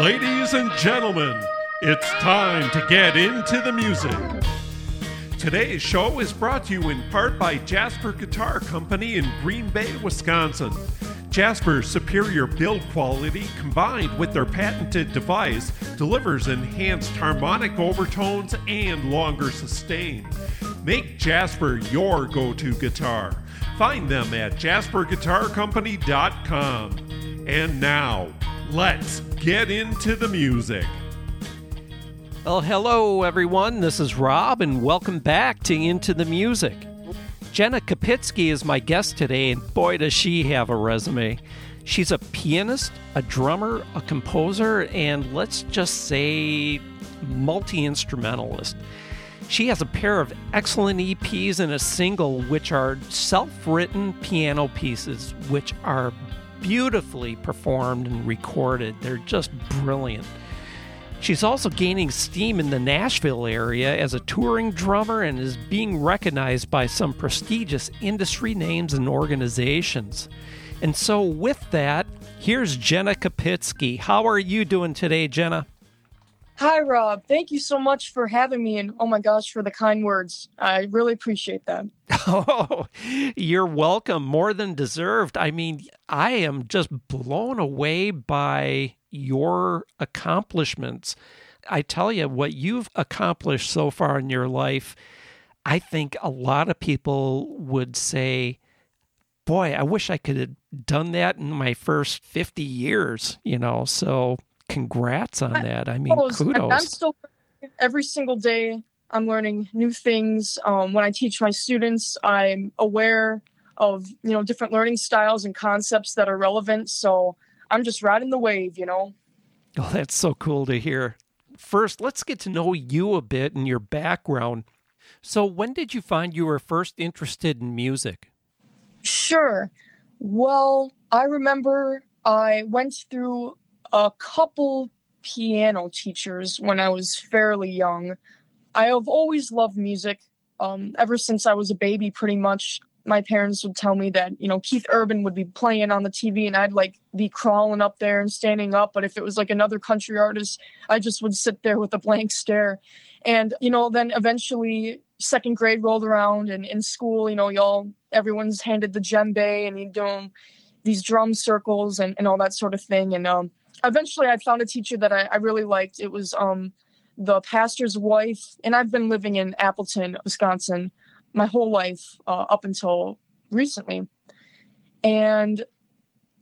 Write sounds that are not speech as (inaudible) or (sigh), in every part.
Ladies and gentlemen, it's time to get into the music. Today's show is brought to you in part by Jasper Guitar Company in Green Bay, Wisconsin. Jasper's superior build quality combined with their patented device delivers enhanced harmonic overtones and longer sustain. Make Jasper your go to guitar. Find them at jasperguitarcompany.com. And now, let's get into the music. Well, hello everyone. This is Rob, and welcome back to Into the Music. Jenna Kopitske is my guest today, and boy, does she have a resume. She's a pianist, a drummer, a composer, and let's just say multi instrumentalist. She has a pair of excellent EPs and a single, which are self written piano pieces, which are beautifully performed and recorded. They're just brilliant. She's also gaining steam in the Nashville area as a touring drummer and is being recognized by some prestigious industry names and organizations. And so, with that, here's Jenna Kopitske. How are you doing today, Jenna? Hi, Rob. Thank you so much for having me. And oh my gosh, for the kind words. I really appreciate that. (laughs) Oh, you're welcome. More than deserved. I mean, I am just blown away by your accomplishments. I tell you, what you've accomplished so far in your life, I think a lot of people would say, Boy, I wish I could have done that in my first 50 years, you know. So congrats on that. I mean, kudos. I'm still every single day. I'm learning new things. Um, when I teach my students, I'm aware of you know different learning styles and concepts that are relevant. So I'm just riding the wave, you know. Oh, that's so cool to hear. First, let's get to know you a bit and your background. So, when did you find you were first interested in music? Sure. Well, I remember I went through a couple piano teachers when I was fairly young. I have always loved music. Um, ever since I was a baby, pretty much, my parents would tell me that, you know, Keith Urban would be playing on the TV and I'd like be crawling up there and standing up. But if it was like another country artist, I just would sit there with a blank stare. And, you know, then eventually second grade rolled around and in school, you know, y'all, everyone's handed the djembe and you do these drum circles and, and all that sort of thing. And, um, eventually I found a teacher that I, I really liked. It was um, the pastor's wife, and I've been living in Appleton, Wisconsin, my whole life uh, up until recently. And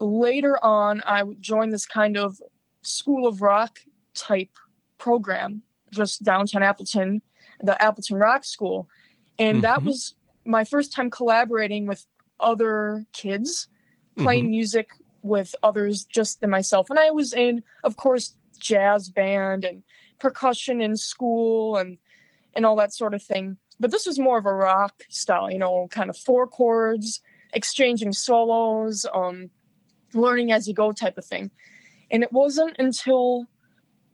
later on, I joined this kind of school of rock type program, just downtown Appleton, the Appleton Rock School. And mm-hmm. that was my first time collaborating with other kids, playing mm-hmm. music with others just than myself. And I was in, of course, jazz band and percussion in school and and all that sort of thing. But this was more of a rock style, you know, kind of four chords, exchanging solos, um, learning as you go type of thing. And it wasn't until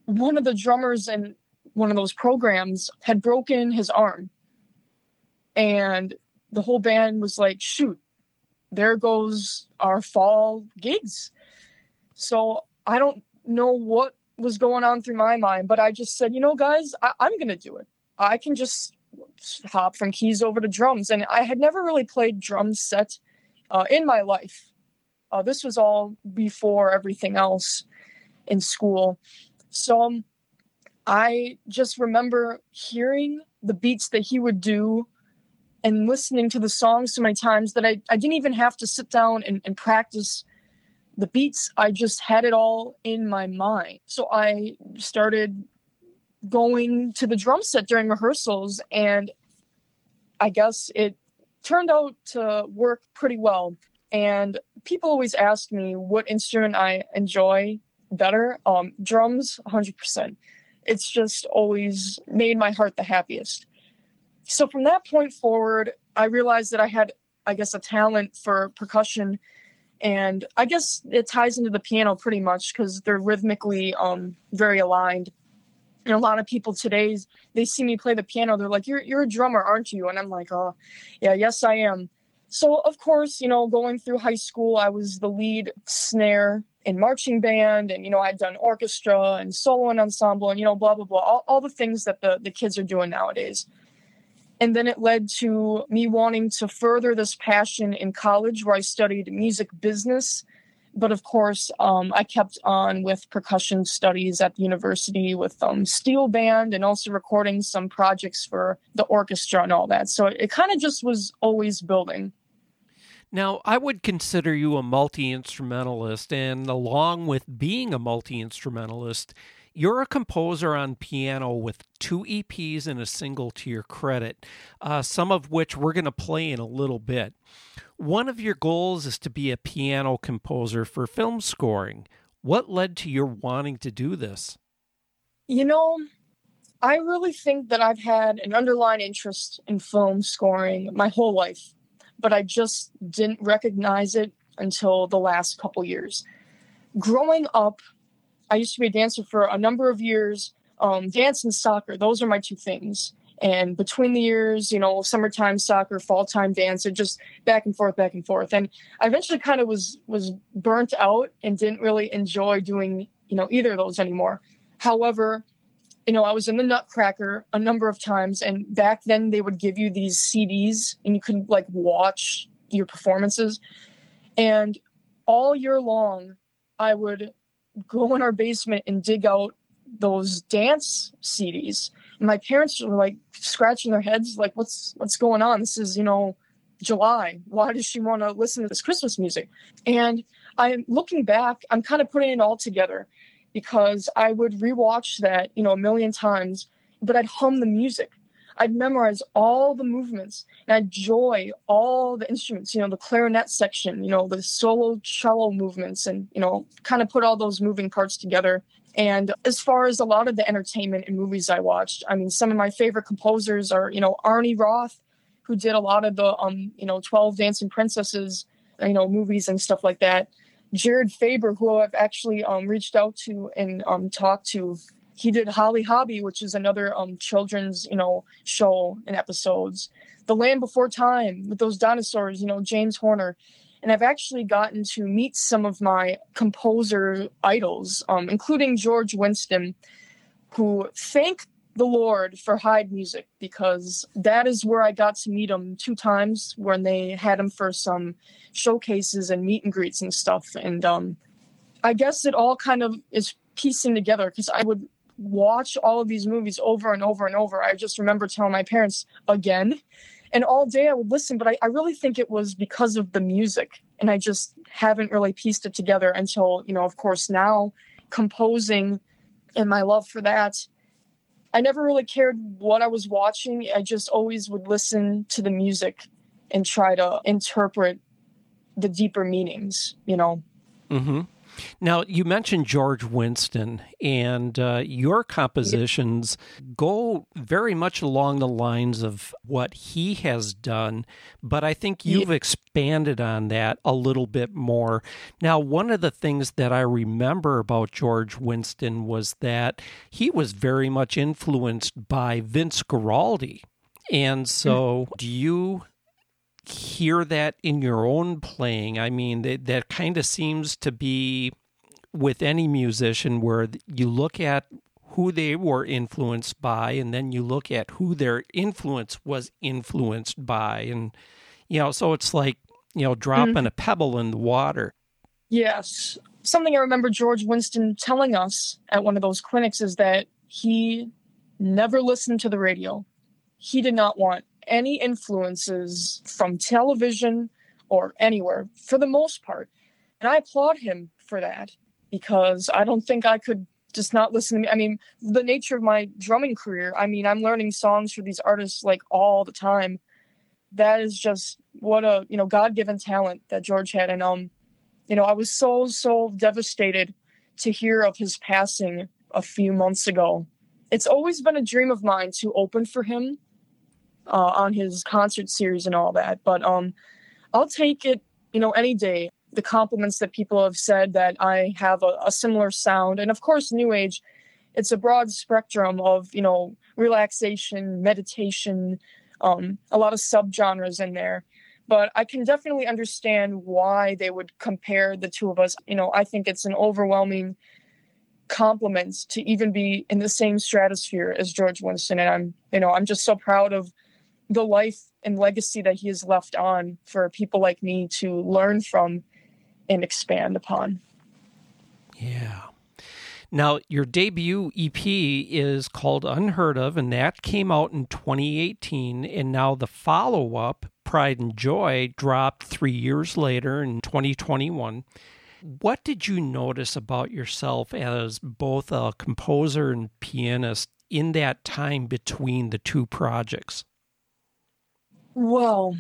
one of the drummers in one of those programs had broken his arm. And the whole band was like, shoot, there goes our fall gigs. So I don't know what was going on through my mind, but I just said, you know, guys, I- am going to do it. I can just hop from keys over to drums. And I had never really played drum set uh, in my life. Uh, this was all before everything else in school. So um, I just remember hearing the beats that he would do and listening to the songs so many times that I, I didn't even have to sit down and, and practice the beats. I just had it all in my mind. So I started going to the drum set during rehearsals, and I guess it turned out to work pretty well. And people always ask me what instrument I enjoy better. Um, drums, 100%. It's just always made my heart the happiest so from that point forward, I realized that I had, I guess, a talent for percussion. And I guess it ties into the piano pretty much because they're rhythmically um, very aligned. And a lot of people today, they see me play the piano. They're like, "You're you're a drummer, aren't you?" And I'm like, "Oh, yeah, yes, I am." So of course, you know, going through high school, I was the lead snare in marching band and you know i'd done orchestra and solo and ensemble and you know blah blah blah all, all the things that the, the kids are doing nowadays and then it led to me wanting to further this passion in college where i studied music business. But of course um, i kept on with percussion studies at the university with um, steel band and also recording some projects for the orchestra and all that. So it, it kind of just was always building. Now, I would consider you a multi instrumentalist, and along with being a multi instrumentalist, you're a composer on piano with two EPs and a single to your credit, uh, some of which we're going to play in a little bit. One of your goals is to be a piano composer for film scoring. What led to your wanting to do this? You know, I really think that I've had an underlying interest in film scoring my whole life but I just didn't recognize it until the last couple years. Growing up, I used to be a dancer for a number of years. Um, dance and soccer, those are my two things. And between the years, you know, summertime soccer, fall time dance, it just back and forth, back and forth. And I eventually kind of was was burnt out and didn't really enjoy doing, you know, either of those anymore. However, you know, I was in the Nutcracker a number of times, and back then they would give you these CDs, and you could like watch your performances. And all year long, I would go in our basement and dig out those dance CDs. And my parents were like scratching their heads, like, "What's what's going on? This is you know July. Why does she want to listen to this Christmas music?" And I'm looking back, I'm kind of putting it all together because I would rewatch that, you know, a million times, but I'd hum the music. I'd memorize all the movements and I'd enjoy all the instruments, you know, the clarinet section, you know, the solo cello movements and, you know, kind of put all those moving parts together. And as far as a lot of the entertainment and movies I watched, I mean, some of my favorite composers are, you know, Arnie Roth, who did a lot of the, um, you know, 12 Dancing Princesses, you know, movies and stuff like that. Jared Faber, who I've actually um, reached out to and um, talked to, he did Holly Hobbie, which is another um, children's, you know, show and episodes. The Land Before Time with those dinosaurs, you know, James Horner. And I've actually gotten to meet some of my composer idols, um, including George Winston, who thank the Lord for Heid Music because that is where I got to meet him two times when they had him for some showcases and meet and greets and stuff. And um, I guess it all kind of is piecing together because I would watch all of these movies over and over and over. I just remember telling my parents again. And all day I would listen, but I, I really think it was because of the music. And I just haven't really pieced it together until, you know, of course, now composing and my love for that I never really cared what I was watching. I just always would listen to the music and try to interpret the deeper meanings, you know. Mm-hmm. Now, you mentioned George Winston, and uh, your compositions go very much along the lines of what he has done, but I think you've yeah. expanded on that a little bit more. Now, one of the things that I remember about George Winston was that he was very much influenced by Vince Guaraldi. And so, mm. do you hear that in your own playing. I mean, that, that kind of seems to be with any musician where you look at who they were influenced by and then you look at who their influence was influenced by and you know so it's like you know dropping mm-hmm. a pebble in the water yes something i remember george winston telling us at one of those clinics is that he never listened to the radio he did not want any influences from television or anywhere for the most part. And I applaud him for that because I don't think I could just not listen to me. I mean, the nature of my drumming career, I mean, I'm learning songs for these artists like all the time. That is just what a, you know, God-given talent that George had and um you know, I was so so devastated to hear of his passing a few months ago. It's always been a dream of mine to open for him uh, on his concert series and all that. But um, I'll take it, you know, any day. The compliments that people have said that I have a, a similar sound, and of course, New Age. It's a broad spectrum of you know relaxation, meditation, um, a lot of subgenres in there. but I can definitely understand why they would compare the two of us. You know, I think it's an overwhelming compliment to even be in the same stratosphere as George Winston. And I'm, you know, I'm just so proud of the life and legacy that he has left on for people like me to learn from and expand upon. Yeah. Now, your debut EP is called Unheard of, and that came out in 2018. And now the follow up, Pride and Joy, dropped three years later in 2021. What did you notice about yourself as both a composer and pianist in that time between the two projects? Well,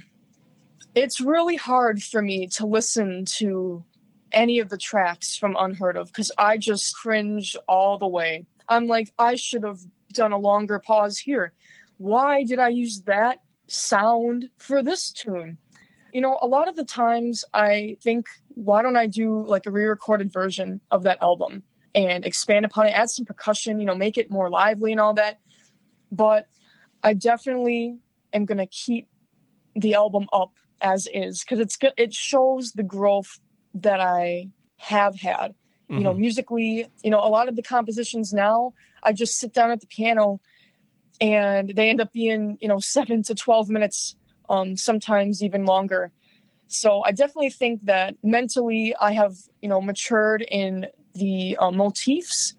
it's really hard for me to listen to any of the tracks from Unheard of because I just cringe all the way. I'm like, I should have done a longer pause here. Why did I use that sound for this tune? You know, a lot of the times I think, why don't I do like a re recorded version of that album and expand upon it, add some percussion, you know, make it more lively and all that. But I definitely am going to keep the album up as is because it's good. It shows the growth that I have had. Mm-hmm. You know, mm-hmm. musically, you know, a lot of the compositions now, I just sit down at the piano and they end up being, you know, seven to 12 minutes, um, sometimes even longer. So I definitely think that mentally I have, you know, matured in the uh, motifs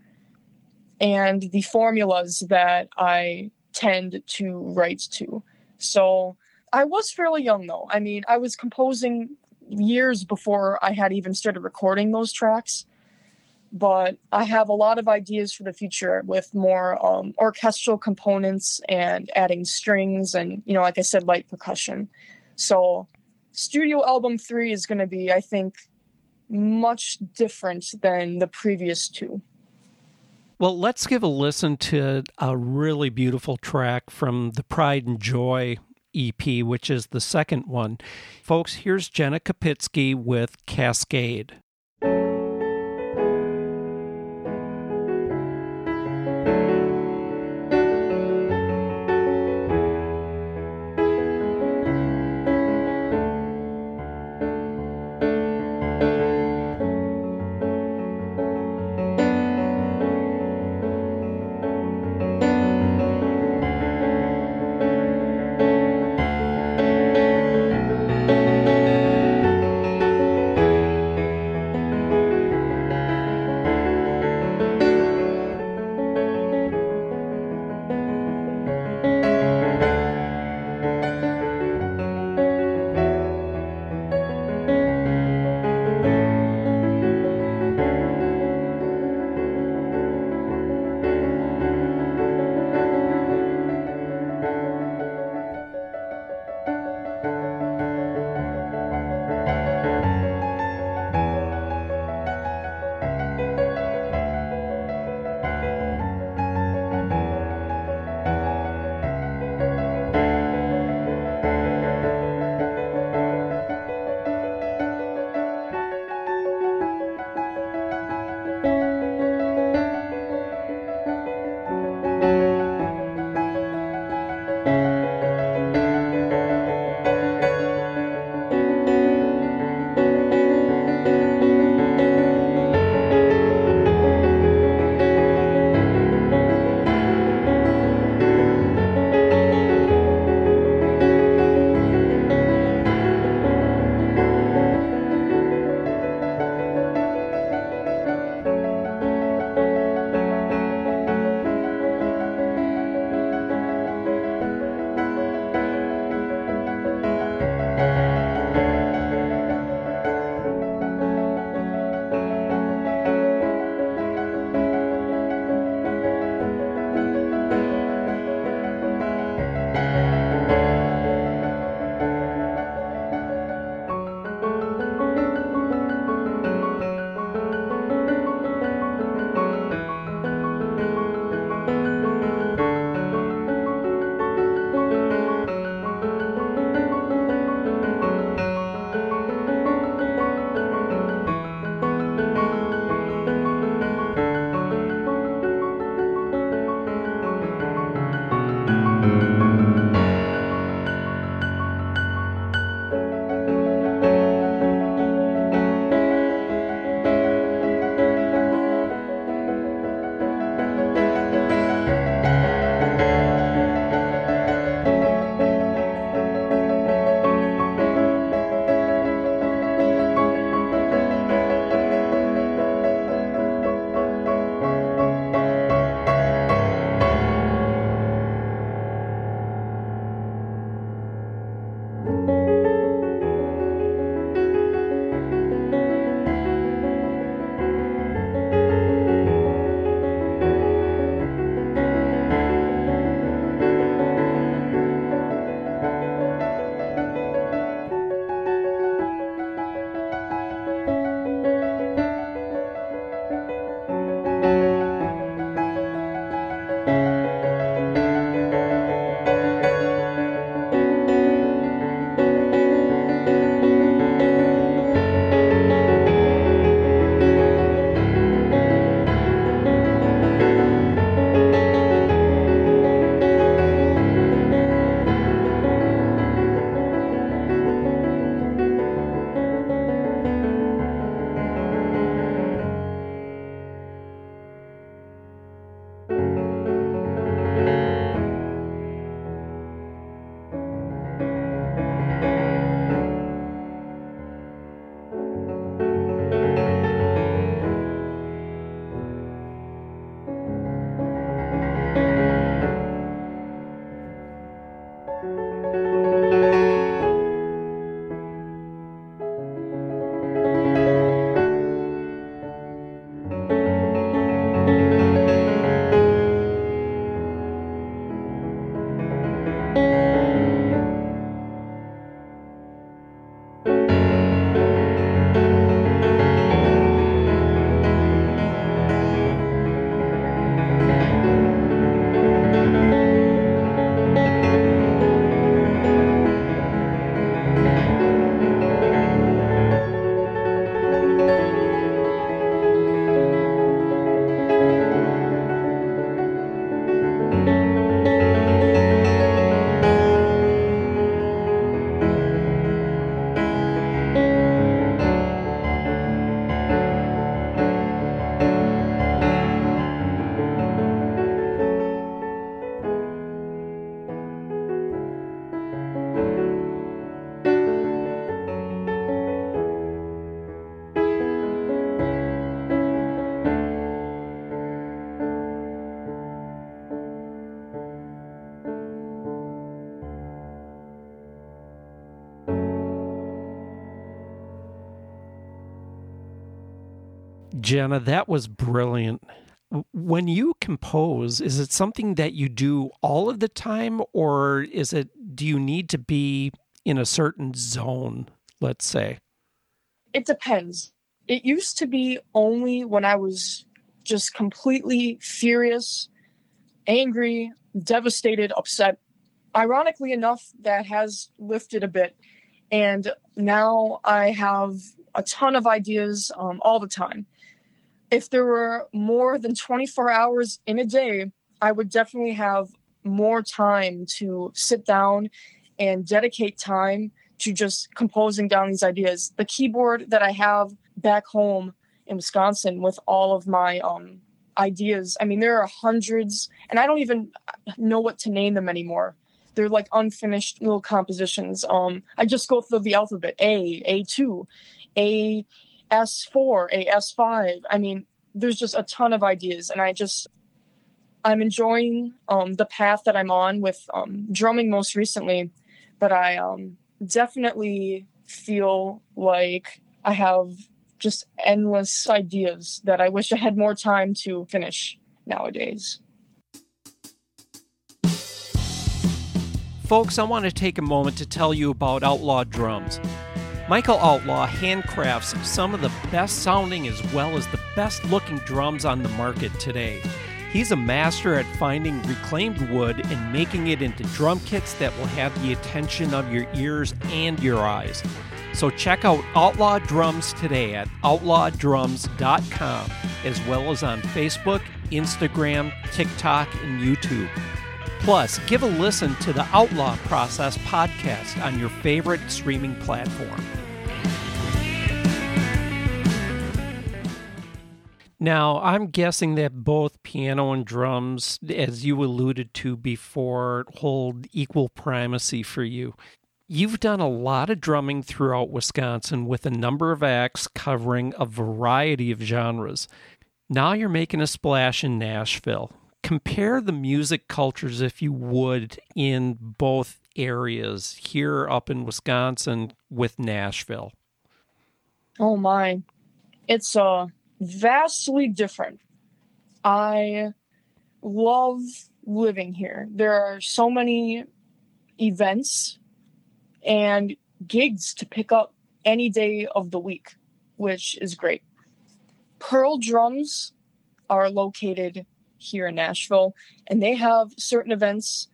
and the formulas that I tend to write to. So I was fairly young though. I mean, I was composing years before I had even started recording those tracks. But I have a lot of ideas for the future with more um, orchestral components and adding strings and, you know, like I said, light percussion. So, studio album three is going to be, I think, much different than the previous two. Well, let's give a listen to a really beautiful track from the Pride and Joy EP, which is the second one. Folks, here's Jenna Kopitske with Cascade. Jenna, that was brilliant. When you compose, is it something that you do all of the time, or is it, do you need to be in a certain zone, let's say? It depends. It used to be only when I was just completely furious, angry, devastated, upset. Ironically enough, that has lifted a bit. And now I have a ton of ideas um, all the time. If there were more than 24 hours in a day, I would definitely have more time to sit down and dedicate time to just composing down these ideas. The keyboard that I have back home in Wisconsin with all of my um, ideas, I mean, there are hundreds, and I don't even know what to name them anymore. They're like unfinished little compositions. Um, I just go through the alphabet A, A2, A, S4, A, S5. I mean, there's just a ton of ideas, and I just I'm enjoying um, the path that I'm on with um, drumming most recently, but I um, definitely feel like I have just endless ideas that I wish I had more time to finish nowadays. Folks, I want to take a moment to tell you about Outlaw Drums. Michael Outlaw handcrafts some of the best sounding as well as the best looking drums on the market today. He's a master at finding reclaimed wood and making it into drum kits that will have the attention of your ears and your eyes. So check out Outlaw Drums today at outlawdrums.com, as well as on Facebook, Instagram, TikTok, and YouTube. Plus, give a listen to the Outlaw Process podcast on your favorite streaming platform. Now, I'm guessing that both piano and drums, as you alluded to before, hold equal primacy for you. You've done a lot of drumming throughout Wisconsin with a number of acts covering a variety of genres. Now you're making a splash in Nashville. Compare the music cultures, if you would, in both areas here up in Wisconsin with Nashville. Oh my. It's uh vastly different. I love living here. There are so many events and gigs to pick up any day of the week, which is great. Pearl Drums are located here in Nashville, and they have certain events.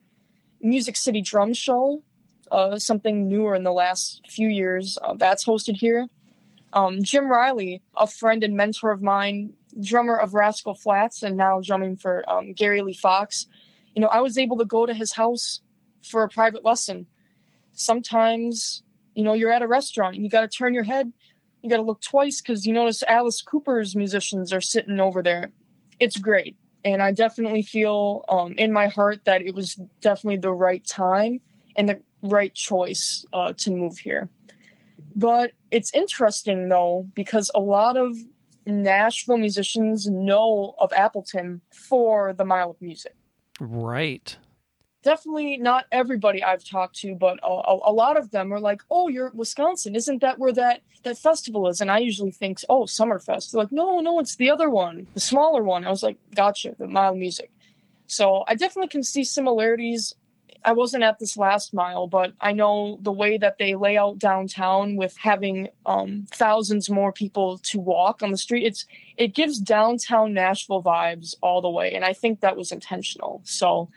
Music City Drum Show, uh, something newer in the last few years, uh, that's hosted here. Um, Jim Riley, a friend and mentor of mine, drummer of Rascal Flatts, and now drumming for um, Gary LeVox. You know, I was able to go to his house for a private lesson. Sometimes, you know, you're at a restaurant and you got to turn your head, you got to look twice because you notice Alice Cooper's musicians are sitting over there. It's great. And I definitely feel um, in my heart that it was definitely the right time and the right choice uh, to move here. But it's interesting though, because a lot of Nashville musicians know of Appleton for the Mile of Music. Right. Definitely not everybody I've talked to, but a, a, lot of them are like, "Oh, you're Wisconsin. Isn't that where that that festival is?" And I usually think, "Oh, Summerfest." They're like, "No, no, it's the other one, the smaller one." I was like, "Gotcha, the Mile Music." So I definitely can see similarities I wasn't at this last mile, but I know the way that they lay out downtown with having um, thousands more people to walk on the street. It's it gives downtown Nashville vibes all the way, and I think that was intentional. So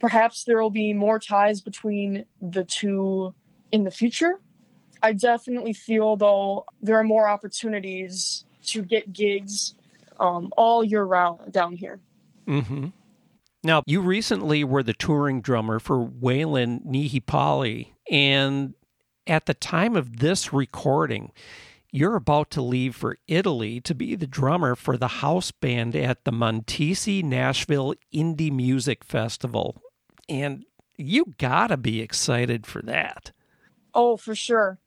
perhaps there will be more ties between the two in the future. I definitely feel though there are more opportunities to get gigs um, all year round down here. Mm-hmm. Now, you recently were the touring drummer for Wayland Nihipali, and at the time of this recording, you're about to leave for Italy to be the drummer for the house band at the Montisi Nashville Indie Music Festival. And you gotta be excited for that. Oh, for sure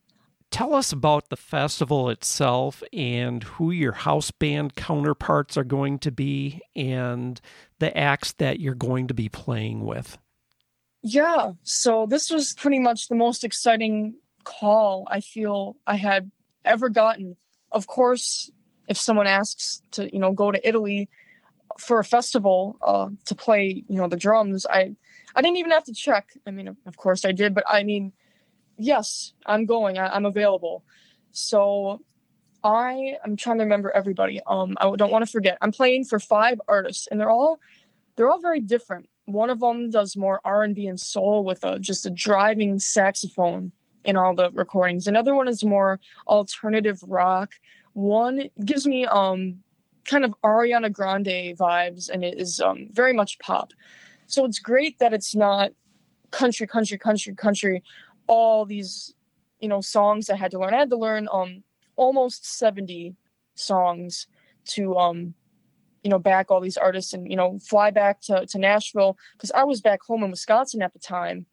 tell us about the festival itself and who your house band counterparts are going to be and the acts that you're going to be playing with. Yeah, so this was pretty much the most exciting call I feel I had ever gotten. Of course, if someone asks to, you know, go to Italy for a festival uh, to play, you know, the drums, I I didn't even have to check. I mean, of course I did, but I mean, yes, I'm going. I, I'm available. So I am trying to remember everybody. Um, I don't want to forget. I'm playing for five artists, and they're all they're all very different. One of them does more R&B and soul with a just a driving saxophone in all the recordings. Another one is more alternative rock. One gives me um kind of Ariana Grande vibes, and it is um, very much pop. So it's great that it's not country, country, country, country. All these, you know, songs I had to learn. I had to learn um almost seventy songs to um you know back all these artists and you know fly back to, to nashville because i was back home in wisconsin at the time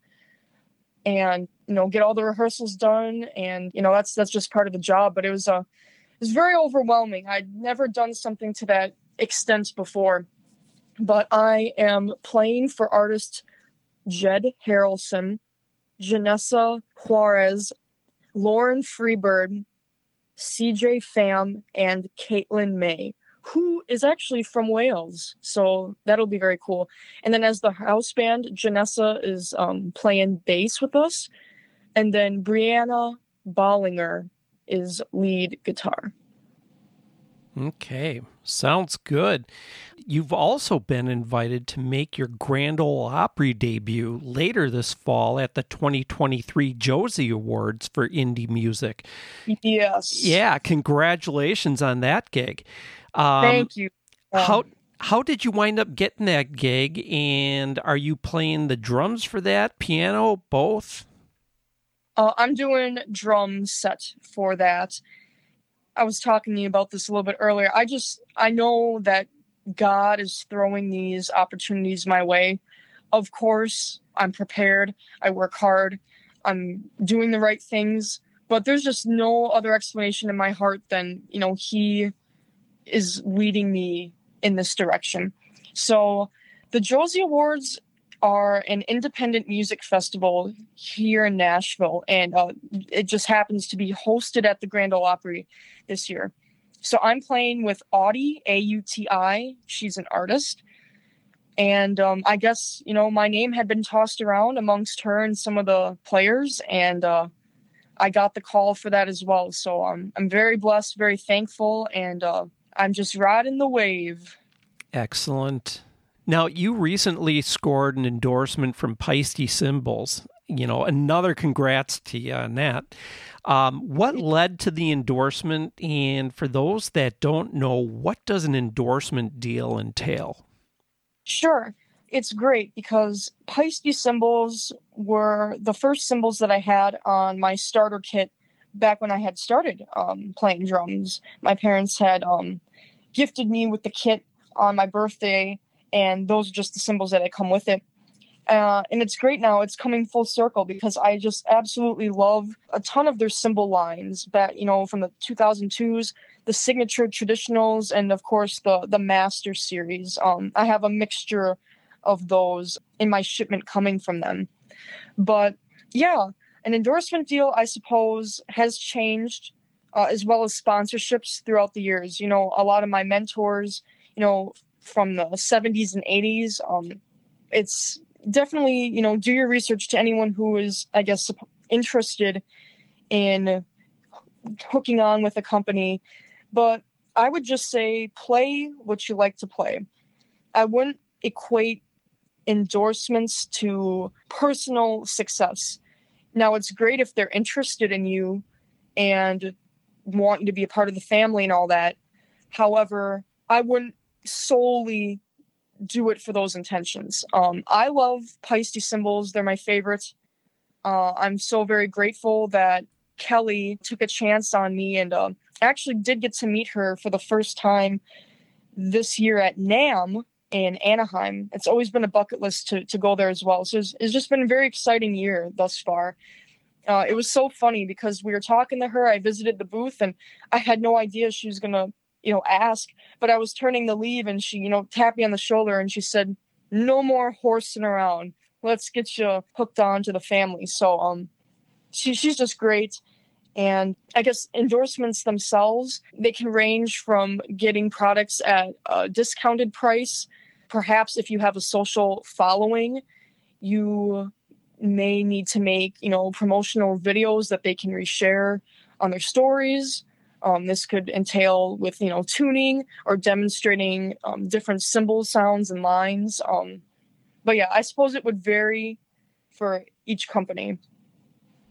and you know get all the rehearsals done and you know that's that's just part of the job but it was a uh, it was very overwhelming i'd never done something to that extent before but i am playing for artist jed harrelson janessa juarez lauren freebird cj pham and caitlin may who is actually from Wales. So that'll be very cool. And then as the house band, Janessa is um, playing bass with us. And then Brianna Bollinger is lead guitar. Okay, sounds good. You've also been invited to make your Grand Ole Opry debut later this fall at the 2023 Josie Awards for indie music. Yes. Yeah, congratulations on that gig. Um, Thank you. Um, how how did you wind up getting that gig? And are you playing the drums for that? Piano, both? Uh, I'm doing drum set for that. I was talking to you about this a little bit earlier. I just I know that God is throwing these opportunities my way. Of course, I'm prepared. I work hard. I'm doing the right things, but there's just no other explanation in my heart than, you know, he is leading me in this direction. So the Josie Awards are an independent music festival here in Nashville, and uh, it just happens to be hosted at the Grand Ole Opry this year. So I'm playing with Audie, A U T I. She's an artist. And um, I guess, you know, my name had been tossed around amongst her and some of the players, and uh, I got the call for that as well. So um, I'm very blessed, very thankful, and uh, I'm just riding the wave. Excellent. Now, you recently scored an endorsement from Paiste Cymbals. You know, another congrats to you on that. Um, what led to the endorsement? And for those that don't know, what does an endorsement deal entail? Sure. It's great because Paiste cymbals were the first cymbals that I had on my starter kit back when I had started um, playing drums. My parents had um, gifted me with the kit on my birthday, and those are just the cymbals that had come with it. Uh, and it's great now. It's coming full circle because I just absolutely love a ton of their cymbal lines that you know from the 2002s, the signature traditionals, and of course the the master series. Um, I have a mixture of those in my shipment coming from them. But yeah, an endorsement deal, I suppose, has changed uh, as well as sponsorships throughout the years. You know, a lot of my mentors, you know, from the 70s and 80s, um, it's definitely, you know, do your research to anyone who is, I guess, interested in hooking on with a company. But I would just say play what you like to play. I wouldn't equate endorsements to personal success. Now, it's great if they're interested in you and wanting to be a part of the family and all that. However, I wouldn't solely do it for those intentions. Um, I love Paiste cymbals, they're my favorite. Uh, I'm so very grateful that Kelly took a chance on me and uh, actually did get to meet her for the first time this year at NAMM in Anaheim. It's always been a bucket list to, to go there as well. So it's, it's just been a very exciting year thus far. Uh, it was so funny because we were talking to her. I visited the booth and I had no idea she was going to, you know, ask, but I was turning the leave and she, you know, tapped me on the shoulder and she said, no more horsing around. Let's get you hooked on to the family. So, um, she, she's just great. And I guess endorsements themselves, they can range from getting products at a discounted price. Perhaps if you have a social following, you may need to make, you know, promotional videos that they can reshare on their stories. Um, this could entail with, you know, tuning or demonstrating um, different cymbal sounds and lines. Um, but yeah, I suppose it would vary for each company.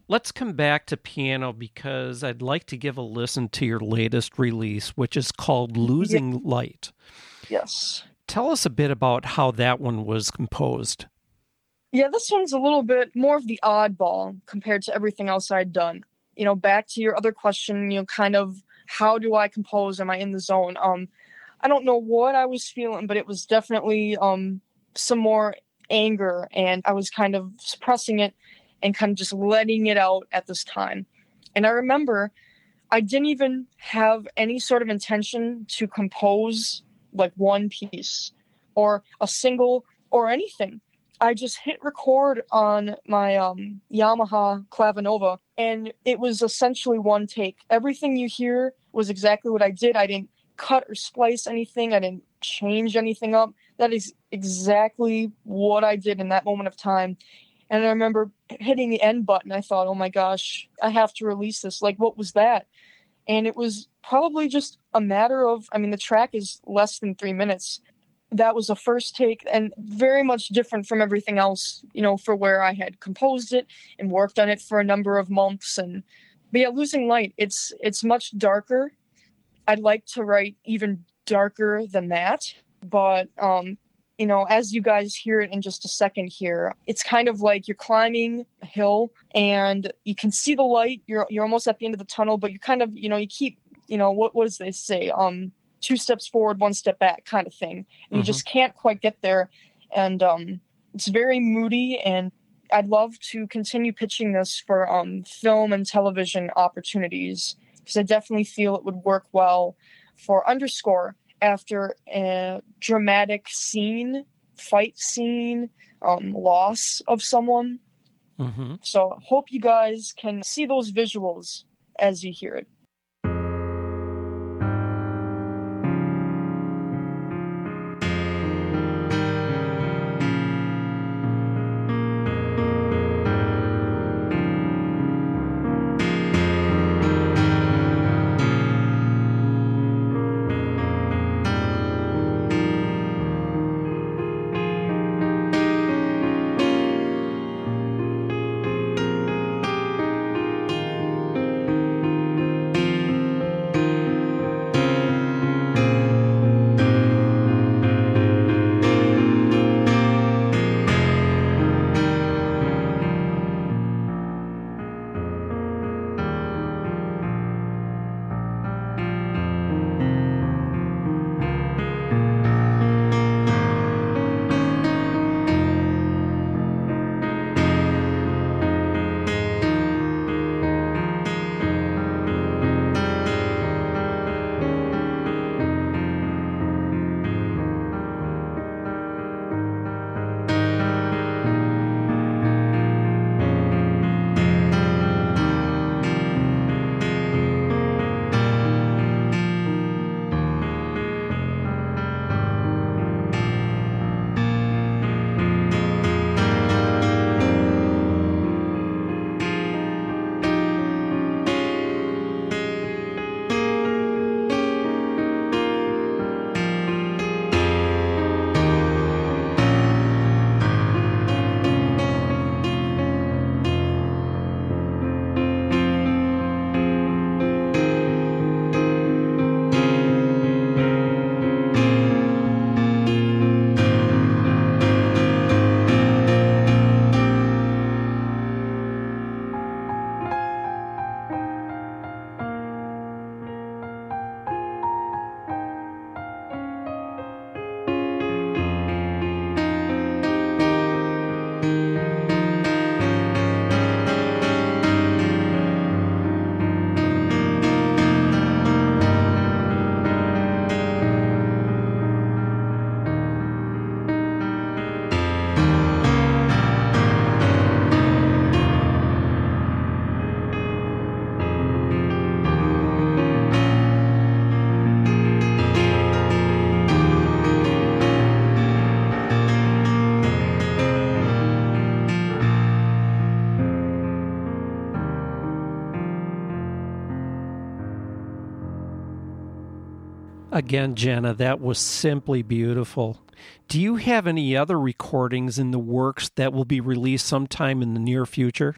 Let's come back to piano because I'd like to give a listen to your latest release, which is called Losing yeah. Light. Yes. Tell us a bit about how that one was composed. Yeah, this one's a little bit more of the oddball compared to everything else I'd done. You know, back to your other question, you know, kind of how do I compose? Am I in the zone? Um, I don't know what I was feeling, but it was definitely um some more anger and I was kind of suppressing it and kind of just letting it out at this time. And I remember I didn't even have any sort of intention to compose like one piece or a single or anything. I just hit record on my um, Yamaha Clavinova and it was essentially one take. Everything you hear was exactly what I did. I didn't cut or splice anything, I didn't change anything up. That is exactly what I did in that moment of time. And I remember hitting the end button. I thought, oh my gosh, I have to release this. Like, what was that? And it was probably just a matter of, I mean, the track is less than three minutes. That was a first take and very much different from everything else, you know, for where I had composed it and worked on it for a number of months. And, but yeah, Losing Light, it's, it's much darker. I'd like to write even darker than that. But um, you know, as you guys hear it in just a second here, it's kind of like you're climbing a hill and you can see the light. You're you're almost at the end of the tunnel, but you kind of, you know, you keep, you know, what what does they say? Um, two steps forward, one step back, kind of thing. And mm-hmm. you just can't quite get there. And um, it's very moody. And I'd love to continue pitching this for um, film and television opportunities because I definitely feel it would work well for underscore after a dramatic scene, fight scene, um, loss of someone. Mm-hmm. So hope you guys can see those visuals as you hear it. Again, Jenna, that was simply beautiful. Do you have any other recordings in the works that will be released sometime in the near future?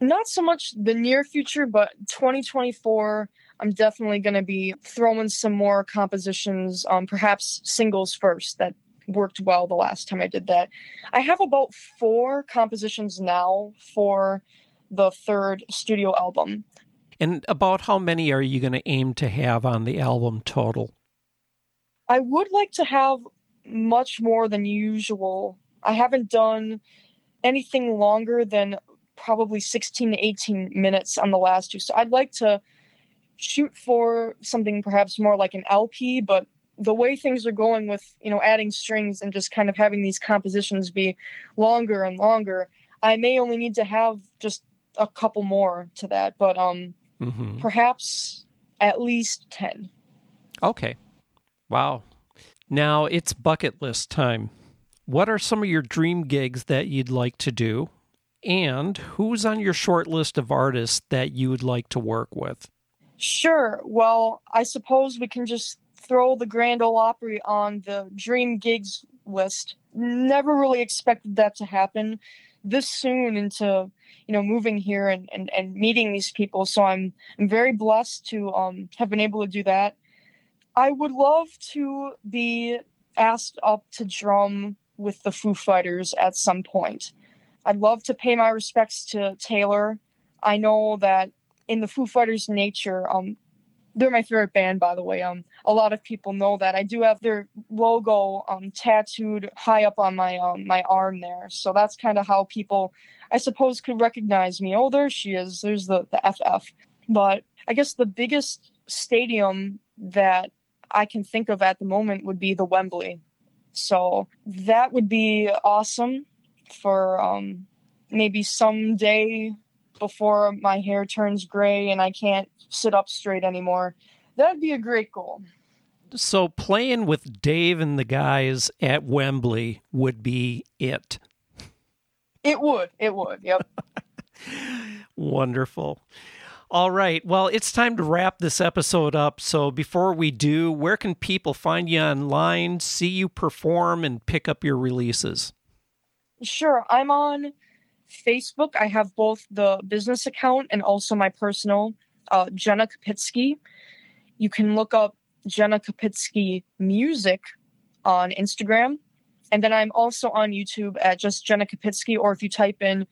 Not so much the near future, but 2024, I'm definitely going to be throwing some more compositions, um, perhaps singles first that worked well the last time I did that. I have about four compositions now for the third studio album. And about how many are you going to aim to have on the album total? I would like to have much more than usual. I haven't done anything longer than probably 16 to 18 minutes on the last two. So I'd like to shoot for something perhaps more like an LP, but the way things are going with, you know, adding strings and just kind of having these compositions be longer and longer, I may only need to have just a couple more to that, but um mm-hmm. perhaps at least 10. Okay. Wow. Now it's bucket list time. What are some of your dream gigs that you'd like to do? And who's on your short list of artists that you would like to work with? Sure. Well, I suppose we can just throw the Grand Ole Opry on the dream gigs list. Never really expected that to happen this soon into you know moving here and, and, and meeting these people so i'm i'm very blessed to um, have been able to do that i would love to be asked up to drum with the foo fighters at some point. I'd love to pay my respects to taylor. I know that in the foo fighters nature um, they're my favorite band by the way. Um a lot of people know that. I do have their logo um tattooed high up on my um my arm there. So that's kind of how people i suppose could recognize me. Oh there she is. There's the the ff but i guess the biggest stadium that i can think of at the moment would be the wembley so that would be awesome for um maybe someday before my hair turns gray and I can't sit up straight anymore. That'd be a great goal. So playing with Dave and the guys at Wembley would be it. It would. It would. Yep. (laughs) Wonderful. All right. Well, it's time to wrap this episode up. So before we do, where can people find you online, see you perform, and pick up your releases? Sure. I'm on Facebook, I have both the business account and also my personal, uh, Jenna Kopitske. You can look up Jenna Kopitske Music on Instagram. And then I'm also on YouTube at just Jenna Kopitske, or if you type in,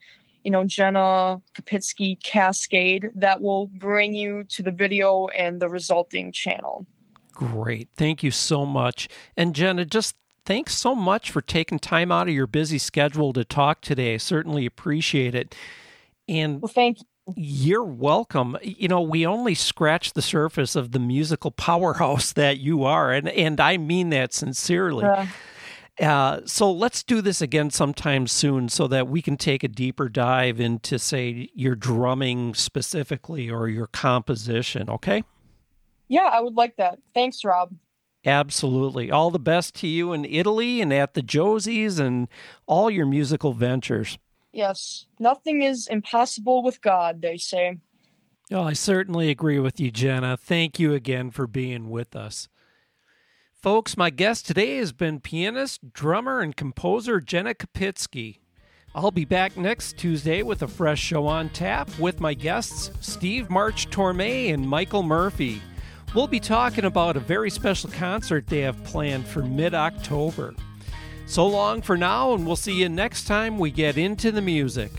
you know, Jenna Kopitske Cascade, that will bring you to the video and the resulting channel. Great. Thank you so much. And Jenna, just thanks so much for taking time out of your busy schedule to talk today. I certainly appreciate it. And well, thank you. You're welcome. You know, we only scratch the surface of the musical powerhouse (laughs) that you are, and and I mean that sincerely. Uh, uh, so let's do this again sometime soon, so that we can take a deeper dive into, say, your drumming specifically or your composition. Okay? Yeah, I would like that. Thanks, Rob. Absolutely. All the best to you in Italy and at the Josies and all your musical ventures. Yes. Nothing is impossible with God, they say. Oh, I certainly agree with you, Jenna. Thank you again for being with us. Folks, my guest today has been pianist, drummer, and composer Jenna Kopitske. I'll be back next Tuesday with a fresh show on tap with my guests Steve March Torme and Michael Murphy. We'll be talking about a very special concert they have planned for mid October. So long for now, and we'll see you next time we get into the music.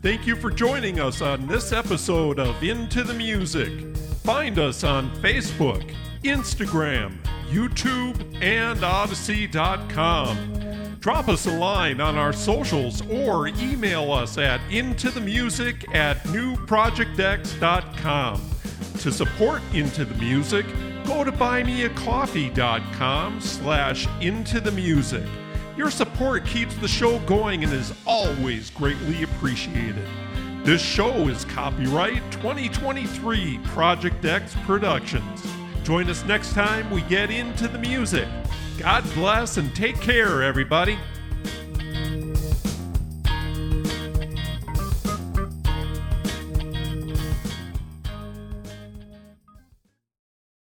Thank you for joining us on this episode of Into the Music. Find us on Facebook, Instagram, YouTube, and Odysee.com. Drop us a line on our socials or email us at intothemusic at newprojectx.com. To support Into the Music, go to buymeacoffee.com slash into the music. Your support keeps the show going and is always greatly appreciated. This show is copyright 2023 Project X Productions. Join us next time we get into the music. God bless and take care, everybody.